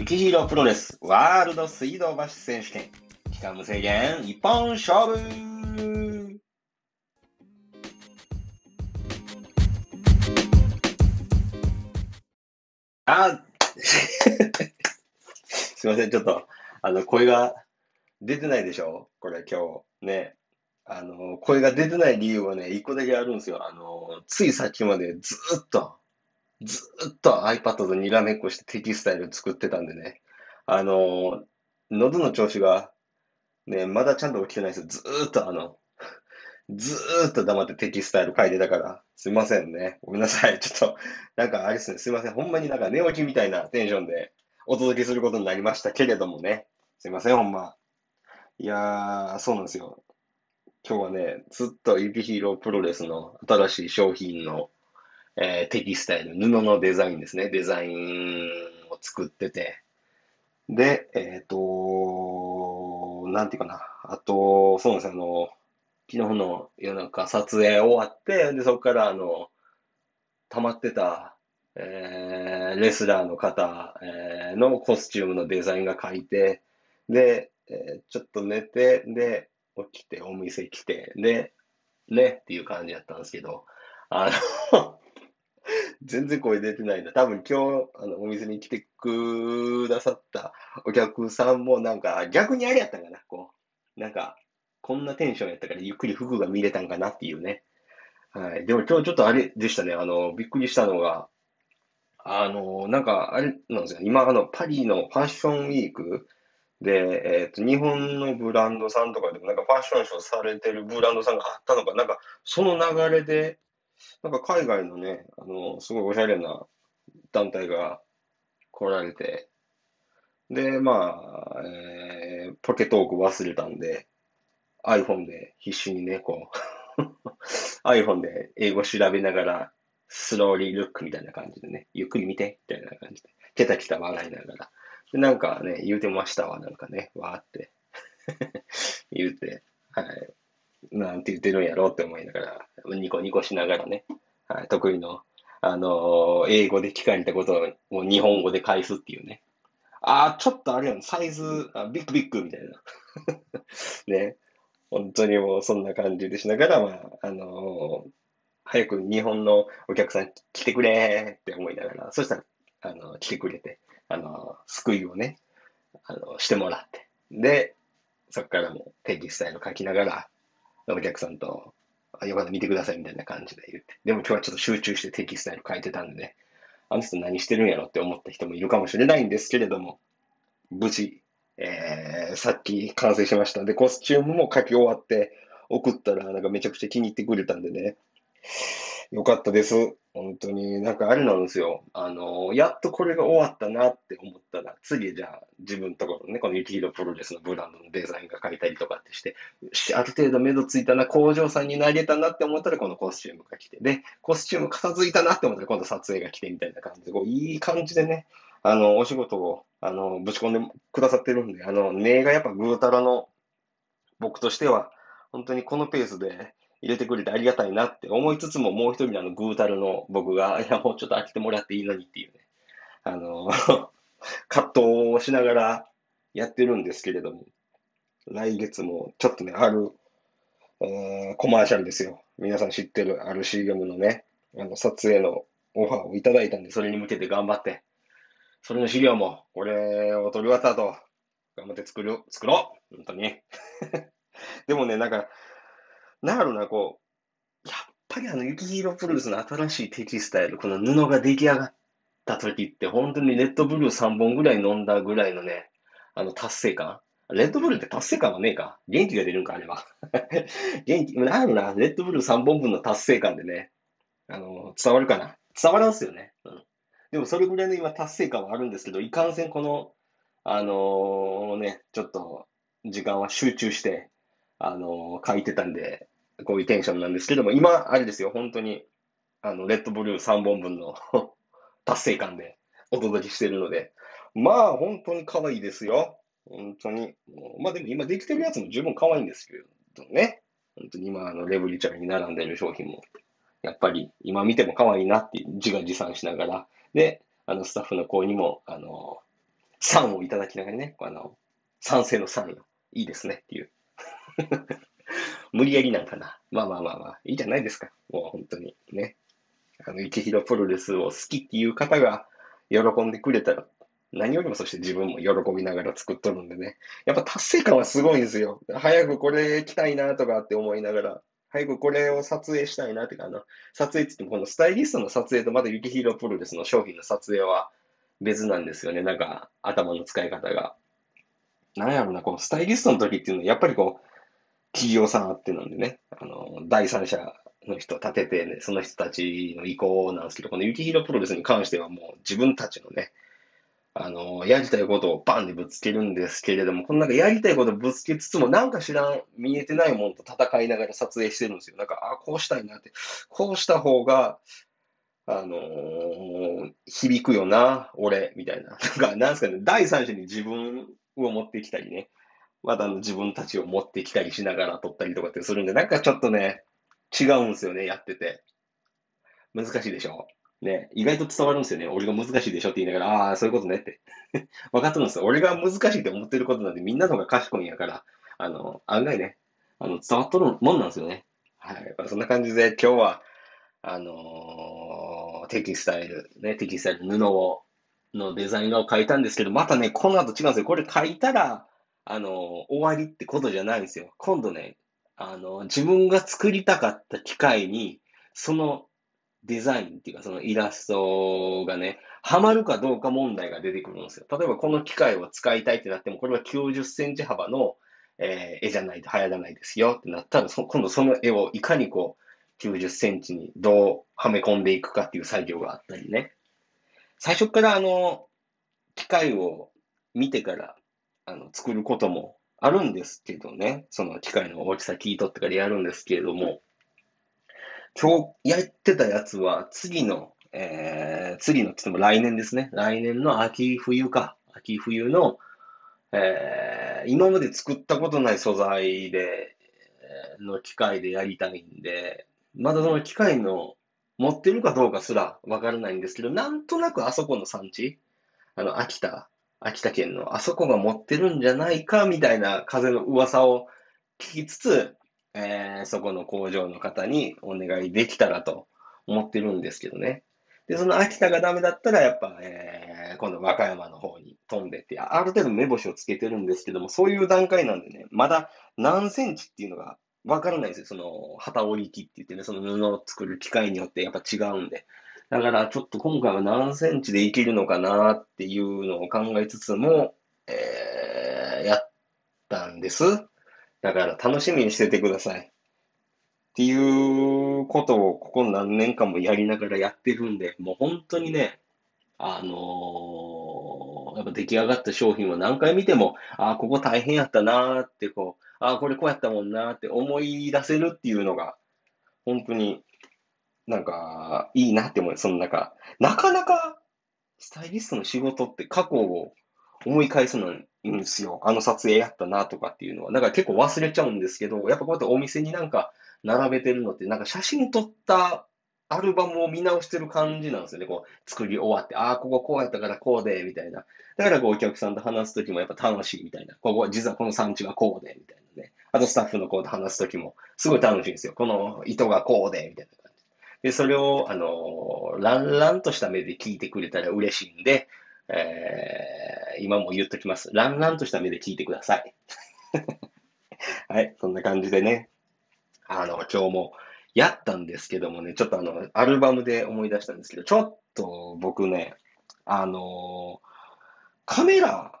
ウキヒーロープロレスワールド水道橋選手権期間無制限一本勝負あすいません、ちょっと、あの、声が出てないでしょこれ今日。ね。あの、声が出てない理由はね、一個だけあるんですよ。あの、ついさっきまでずっと、ずっと iPad とにらめっこしてテキスタイル作ってたんでね。あの、喉の調子が、ね、まだちゃんと起きてないですよ。ずっとあの、ずーっと黙ってテキスタイル書いてたから、すいませんね。ごめんなさい。ちょっと、なんかあれですね、すいません。ほんまになんか寝起きみたいなテンションでお届けすることになりましたけれどもね。すいません、ほんま。いやー、そうなんですよ。今日はね、ずっとユキヒーロープロレスの新しい商品の、えーテキスタイル、布のデザインですね。デザインを作ってて。で、えっ、と、なんていうかな。あと、そうなんですよ。あの、昨日の夜中撮影終わって、で、そこからあの、溜まってた、えーレスラーの方、えーのコスチュームのデザインが書いて、で、えーちょっと寝て、で、起きて、お店来て、で、ね、っていう感じだったんですけど、あの、全然声出てないんだ。多分今日、あの、お店に来てくださったお客さんもなんか、逆にあれやったんかな、こう、なんか、こんなテンションやったからゆっくり服が見れたんかなっていうね。はい。でも今日ちょっとあれでしたね。あの、びっくりしたのが、あの、なんか、あれなんですよ。今、あの、パリのファッションウィークで、えっと、日本のブランドさんとかでも、なんかファッションショーされてるブランドさんがあったのか、なんか、その流れで、なんか海外のね、あの、すごいおしゃれな団体が来られて、で、まあ、えーポケトーク忘れたんで、iPhone で必死にね、こう、iPhone で英語調べながら、スローリールックみたいな感じでね、ゆっくり見て、みたいな感じで、ケタケタ笑いながら。で、なんかね、言うてましたわ、なんかね、わーって。言うて、はい。なんて言ってるんやろうって思いながら、ニコニコしながらね、はい、得意の、あのー英語で聞かれたことをもう日本語で返すっていうね。ああ、ちょっとあれやん、サイズ、あビッグビッグみたいな。ね。本当にもうそんな感じでしながら、まあ、あのー早く日本のお客さん来てくれって思いながら、そしたら、あの来てくれて、あの救いをね、あのしてもらって。で、そこからもテキスタイル書きながら、お客さんと、あよかった見てくださいみたいな感じで言って。でも今日はちょっと集中してテキスタイル変えてたんでね、あの人何してるんやろって思った人もいるかもしれないんですけれども、無事、えー、さっき完成しました。で、コスチュームも書き終わって送ったら、なんかめちゃくちゃ気に入ってくれたんでね、よかったです。本当に、なんかあれなんですよ。あの、やっとこれが終わったなって思ったら、次じゃあ自分のところのね、このユキヒロプロレスのブランドのデザインが書いたりとかってして、ある程度目処ついたな、工場さんに投げたなって思ったらこのコスチュームが来て、で、コスチューム片付いたなって思ったら今度撮影が来てみたいな感じで、こういい感じでね、あの、お仕事を、あの、ぶち込んでくださってるんで、あの、根がやっぱぐうたらの僕としては、本当にこのペースで入れてくれてありがたいなって思いつつも、もう一人のあのぐうたらの僕が、いや、もうちょっと飽きてもらっていいのにっていうね、あの、葛藤をしながらやってるんですけれども、来月もちょっとね、ある、えーコマーシャルですよ。皆さん知ってるある CM のね、あの、撮影のオファーをいただいたんで、それに向けて頑張って、それの資料も、これを取り終わった後、頑張って作る、作ろう。本当に。でもね、なんか、なんやろな、こう、やっぱりあの、ユキヒーロプロレスの新しいテキスタイル、この布が出来上がった時って、本当にレッドブルー3本ぐらい飲んだぐらいのね、あの、達成感。レッドブルーって達成感はねえか。元気が出るんか、あれは。元気、なんやろな、レッドブルー3本分の達成感でね、あの、伝わるかな？伝わらんすよね。うん。でもそれぐらいの今達成感はあるんですけど、いかんせんこの、あのね、ちょっと時間は集中して、あの書いてたんで、こういうテンションなんですけども、今、あれですよ、本当に、あの、レッドブルー3本分の 達成感でお届けしてるので、まあ、本当に可愛いですよ。本当に。まあでも今できてるやつも十分可愛いんですけどね。本当に今、あの、レブリちゃんに並んでる商品も、やっぱり今見ても可愛いなって自画自賛しながら、で、あの、スタッフの子にも、あの、3をいただきながらね、あの、賛成の3よ。いいですねっていう。無理やりなんかな。まあまあまあまあ、いいじゃないですか。もう本当にね。あの、池広プロレスを好きっていう方が喜んでくれたら、何よりもそして自分も喜びながら作っとるんでね。やっぱ達成感はすごいんですよ。早くこれ着たいなとかって思いながら、早くこれを撮影したいなってかな。撮影って言っても、このスタイリストの撮影とまだ雪広プロレスの商品の撮影は別なんですよね。なんか、頭の使い方が。なんやろな、このスタイリストの時っていうのは、やっぱりこう、企業さんあってなんでね、あの、第三者の人立ててね、その人たちの意向なんですけど、この雪広プロレスに関してはもう自分たちのね、あの、やりたいことをバンでぶつけるんですけれども、このなんかやりたいことをぶつけつつも、なんか知らん、見えてないものと戦いながら撮影してるんですよ。なんか、ああ、こうしたいなって、こうした方が、あのー、響くよな、俺、みたいな。なんか、なんですかね、第三者に自分を持ってきたりね、またあの自分たちを持ってきたりしながら撮ったりとかってするんで、なんかちょっとね、違うんですよね、やってて。難しいでしょ？ね、意外と伝わるんですよね。俺が難しいでしょって言いながら、ああ、そういうことねって。分かってるんですよ。俺が難しいって思ってることなんで、みんなの方が賢いんやから、あの、案外ね、あの、伝わっとるもんなんですよね。はい。そんな感じで、今日は、あのー、テキスタイル、ね、テキスタイル、布を、のデザイン画を描いたんですけど、またね、この後違うんですよ。これ描いたら、あの、終わりってことじゃないんですよ。今度ね、あの、自分が作りたかった機械に、そのデザインっていうかそのイラストがね、はまるかどうか問題が出てくるんですよ。例えばこの機械を使いたいってなっても、これは90センチ幅の、えー、絵じゃないと流行らないですよってなったら、今度その絵をいかにこう、90センチにどうはめ込んでいくかっていう作業があったりね。最初からあの、機械を見てからあの作ることもあるんですけどね。その機械の大きさ聞いとってからやるんですけれども、今日やってたやつは、次の、えー、次のって言っても来年ですね。来年の秋冬か。秋冬の、えー、今まで作ったことない素材で、の機械でやりたいんで、まだその機械の持ってるかどうかすらわからないんですけど、なんとなくあそこの産地、あの、秋田、秋田県のあそこが持ってるんじゃないかみたいな風の噂を聞きつつ、えー、そこの工場の方にお願いできたらと思ってるんですけどね。で、その秋田がダメだったら、やっぱ、えー、今度和歌山の方に飛んでって、ある程度目星をつけてるんですけども、そういう段階なんでね、まだ何センチっていうのがわからないんですよ。その、旗織り機って言ってね、その布を作る機械によってやっぱ違うんで。だからちょっと今回は何センチでいけるのかなっていうのを考えつつも、えー、やったんです。だから楽しみにしててください。っていうことをここ何年間もやりながらやってるんで、もう本当にね、あのー、やっぱ出来上がった商品を何回見ても、ああ、ここ大変やったなーって、こう、ああ、これこうやったもんなーって思い出せるっていうのが、本当になんか、いいなって思う。そのなんか、なかなか、スタイリストの仕事って過去を思い返すのんですよ。あの撮影やったなとかっていうのは。だか結構忘れちゃうんですけど、やっぱこうやってお店になんか並べてるのって、なんか写真撮ったアルバムを見直してる感じなんですよね。こう、作り終わって、ああ、こここうやったからこうで、みたいな。だからこう、お客さんと話すときもやっぱ楽しいみたいな。ここは、実はこの産地がこうで、みたいなね。あとスタッフの子と話すときも、すごい楽しいんですよ。この糸がこうで、みたいな。で、それを、あの、ランランとした目で聞いてくれたら嬉しいんで、えー、今も言っときます。ランランとした目で聞いてください。はい、そんな感じでね、あの、今日もやったんですけどもね、ちょっとあの、アルバムで思い出したんですけど、ちょっと僕ね、あの、カメラ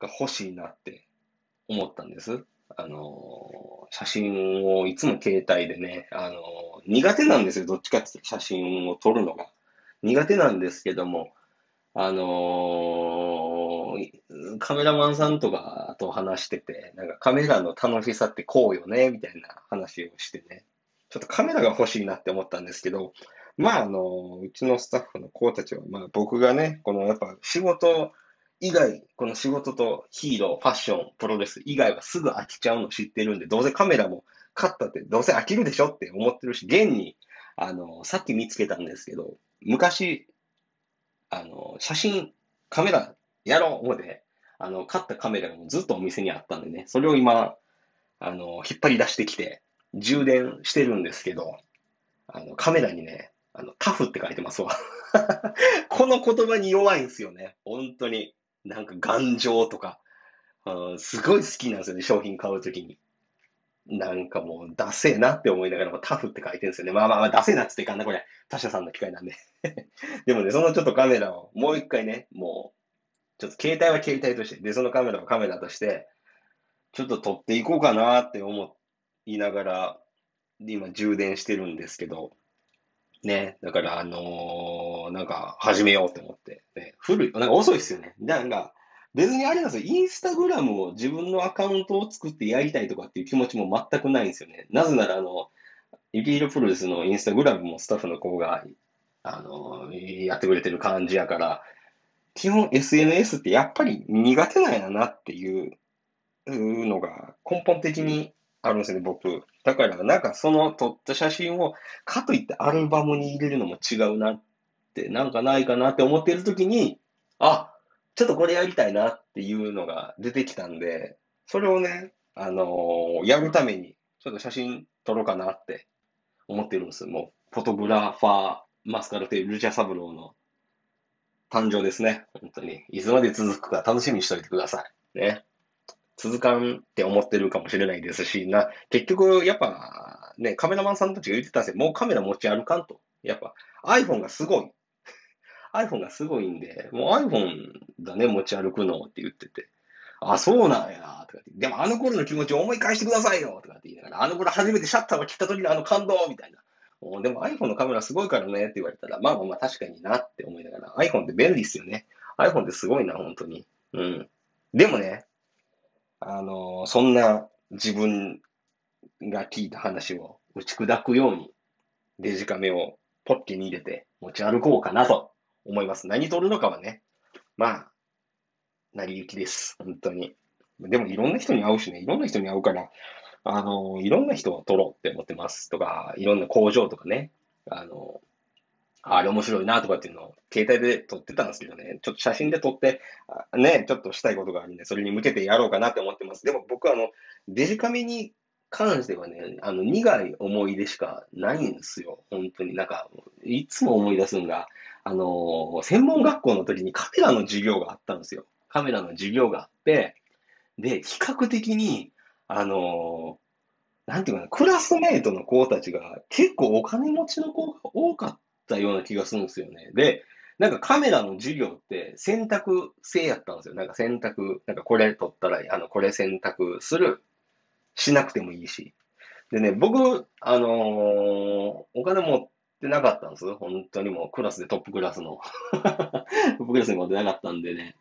が欲しいなって思ったんです。あの、写真をいつも携帯でね、あの、苦手なんですよ。どっちかって写真を撮るのが。苦手なんですけども、あの、カメラマンさんとかと話してて、なんかカメラの楽しさってこうよね、みたいな話をしてね、ちょっとカメラが欲しいなって思ったんですけど、まあ、あの、うちのスタッフの子たちは、まあ僕がね、このやっぱ仕事以外、この仕事とヒーロー、ファッション、プロレス以外はすぐ飽きちゃうの知ってるんで、どうせカメラも買ったってどうせ飽きるでしょって思ってるし、現に、あの、さっき見つけたんですけど、昔、あの、写真、カメラやろう思って、あの、買ったカメラがずっとお店にあったんでね、それを今、あの、引っ張り出してきて、充電してるんですけど、あの、カメラにね、あの、タフって書いてますわ。この言葉に弱いんですよね。本当に。なんか頑丈とか、うん、すごい好きなんですよね、商品買うときに。なんかもう、ダセえなって思いながらタフって書いてるんですよね。まあまあまあ、ダセえなって言っていかんな、これ。他社さんの機械なんで。でもね、そのちょっとカメラをもう一回ね、もう、ちょっと携帯は携帯として、で、そのカメラはカメラとして、ちょっと撮っていこうかなって思いながら、今充電してるんですけど、ね、だからあのー、なんか始めようって思って、ね、古い、なんか遅いですよね。なんか、別にあれなんですよ、インスタグラムを自分のアカウントを作ってやりたいとかっていう気持ちも全くないんですよね。なぜなら、あの、ユキヒロプロレスのインスタグラムもスタッフの子が、あの、やってくれてる感じやから、基本 SNS ってやっぱり苦手なんやなっていうのが根本的にあるんですよね、僕。だから、なんかその撮った写真を、かといってアルバムに入れるのも違うなっ、なんかないかなって思ってるときに、あ、ちょっとこれやりたいなっていうのが出てきたんで、それをね、あのー、やるために、ちょっと写真撮ろうかなって思ってるんです。もう、フォトグラファー、マスカルテルチャサブローの誕生ですね。本当に。いつまで続くか楽しみにしておいてください。ね。続かんって思ってるかもしれないですし、な、結局、やっぱ、ね、カメラマンさんたちが言ってたんですよ。もうカメラ持ち歩かんと。やっぱ、iPhone がすごい。iPhone がすごいんで、もう iPhone だね、持ち歩くのって言ってて。あ、そうなんや、とかって。でもあの頃の気持ちを思い返してくださいよ、とかって言いながら、あの頃初めてシャッターを切った時のあの感動、みたいな。でも iPhone のカメラすごいからねって言われたら、まあまあまあ確かになって思いながら、iPhone って便利っすよね。iPhone ってすごいな、本当に。うん。でもね、あの、そんな自分が聞いた話を打ち砕くように、デジカメをポッケに入れて持ち歩こうかなと思います。何撮るのかはね、まあ、成り行きです。本当に。でもいろんな人に会うしね、いろんな人に会うから、あの、いろんな人を撮ろうって思ってますとか、いろんな工場とかね、あの、あれ面白いなとかっていうのを携帯で撮ってたんですけどね、ちょっと写真で撮って、ね、ちょっとしたいことがあるんで、それに向けてやろうかなって思ってます。でも僕はあの、デジカメに関してはね、あの、苦い思い出しかないんですよ。本当に。なんか、いつも思い出すんが、あの、専門学校の時にカメラの授業があったんですよ。カメラの授業があって、で、比較的に、あの、なんていうかな、クラスメイトの子たちが結構お金持ちの子が多かったような気がするんですよね。で、なんかカメラの授業って選択制やったんですよ。なんか選択、なんかこれ取ったら、あの、これ選択する、しなくてもいいし。でね、僕、あのー、お金持ってなかったんです。本当にもうクラスでトップクラスの トップクラスに持ってなかったんでね。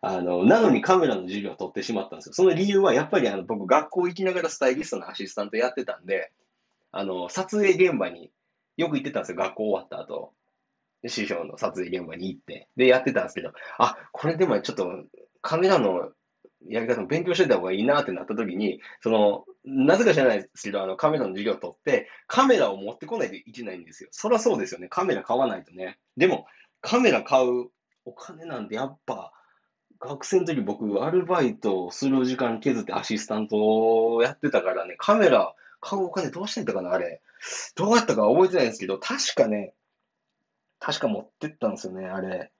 あの、なのにカメラの授業を取ってしまったんですよ。その理由はやっぱりあの、僕学校行きながらスタイリストのアシスタントやってたんで、あの、撮影現場によく行ってたんですよ。学校終わった後。師匠の撮影現場に行って。で、やってたんですけど、あ、これでもちょっとカメラのやり方も勉強してた方がいいなってなった時に、その、なぜか知らないですけど、あの、カメラの授業を取って、カメラを持ってこないといけないんですよ。そりゃそうですよね。カメラ買わないとね。でも、カメラ買うお金なんてやっぱ、学生の時僕、アルバイトする時間削ってアシスタントをやってたからね、カメラ買うお金どうしてたかな、あれ。どうやったか覚えてないんですけど、確かね、確か持ってったんですよね、あれ。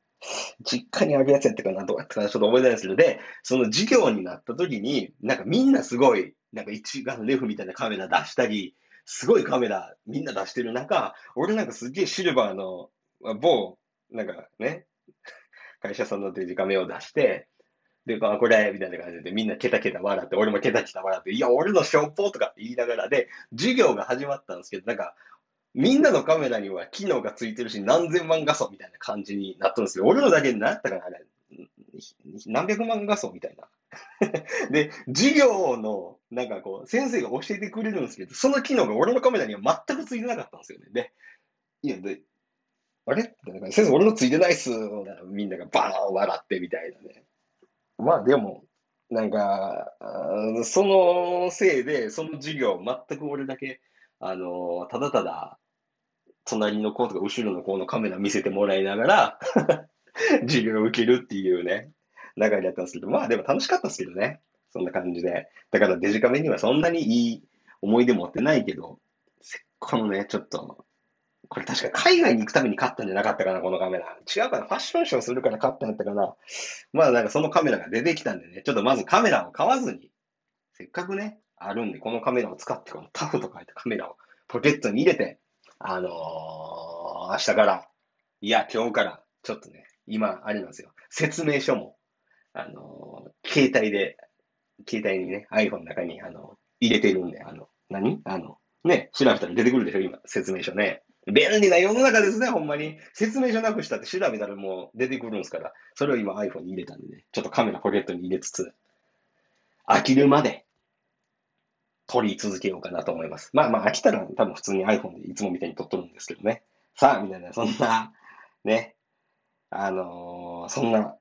実家にあるやつやったかな、どうやったか、ちょっと覚えてないですけど、で、その授業になった時に、なんかみんなすごい、なんか一眼レフみたいなカメラ出したり、すごいカメラみんな出してる中、俺なんかすげえシルバーの某、なんかね、会社さんのデジカメを出して、で、あ、これ、みたいな感じで、みんなケタケタ笑って、俺もケタケタ笑って、いや、俺のショッポとかって言いながらで、授業が始まったんですけど、なんか、みんなのカメラには機能がついてるし、何千万画素みたいな感じになったんですよ。俺のだけになったかな、あれ。何百万画素みたいな。で、授業の、なんかこう、先生が教えてくれるんですけど、その機能が俺のカメラには全くついてなかったんですよね。で、いや、で、あれ先生、俺のついてないっす。みんながバーン笑ってみたいなね。まあでも、なんか、そのせいで、その授業、全く俺だけ、あの、ただただ、隣の子とか後ろの子のカメラ見せてもらいながら 授業を受けるっていうね。流れだったんですけど、まあでも楽しかったですけどね。そんな感じで。だからデジカメにはそんなにいい思い出持ってないけど、このね、ちょっと、これ確か海外に行くために買ったんじゃなかったかな、このカメラ。違うかなファッションショーするから買ったんやったかな。まあなんかそのカメラが出てきたんでね、ちょっとまずカメラを買わずに、せっかくね、あるんで、このカメラを使って、このタフと書いたカメラをポケットに入れて、あのー、明日から、いや、今日から、ちょっとね、今、あれなんですよ。説明書も、あのー、携帯で、携帯にね、iPhone の中に、あの、入れてるんで、あの、何？あの、ね、調べたら出てくるでしょ、今、説明書ね。便利な世の中ですね、ほんまに。説明書なくしたって調べたらもう出てくるんですから、それを今 iPhone に入れたんでね、ちょっとカメラポケットに入れつつ、飽きるまで撮り続けようかなと思います。まあまあ飽きたら多分普通に iPhone でいつもみたいに撮っとるんですけどね。さあ、みたいな、そんな、ね、あのー、そんな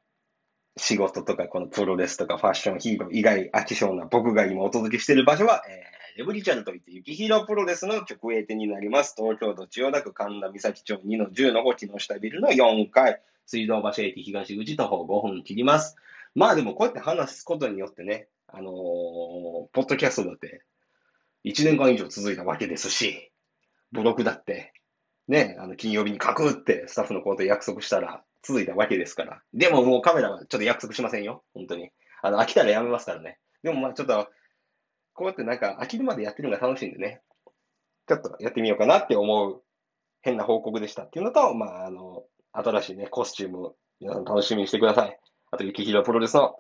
仕事とかこのプロレスとかファッションヒーロー以外飽き性な僕が今お届けしている場所は、えーレブリチャルといって、雪広プロレスの直営店になります。東京都千代田区神田岬町2の10の5木下ビルの4階。水道橋駅東口徒歩5分切ります。まあでもこうやって話すことによってね、あのー、ポッドキャストだって1年間以上続いたわけですし、ブログだって、ね、あの金曜日に書くってスタッフの子と約束したら続いたわけですから。でももうカメラはちょっと約束しませんよ。本当に。あの、飽きたらやめますからね。でもまあちょっと、こうやってなんか飽きるまでやってるのが楽しいんでね、ちょっとやってみようかなって思う変な報告でしたっていうのと、まあ、あの、新しいね、コスチューム、皆さん楽しみにしてください。あと、雪広プロレスの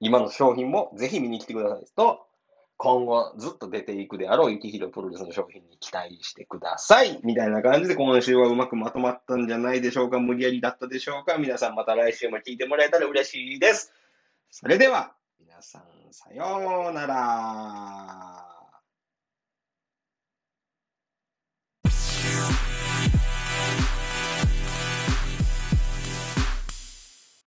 今の商品もぜひ見に来てくださいと、今後ずっと出ていくであろう雪広プロレスの商品に期待してください。みたいな感じで今週はうまくまとまったんじゃないでしょうか。無理やりだったでしょうか。皆さんまた来週も聞いてもらえたら嬉しいです。それでは、皆さんさようなら。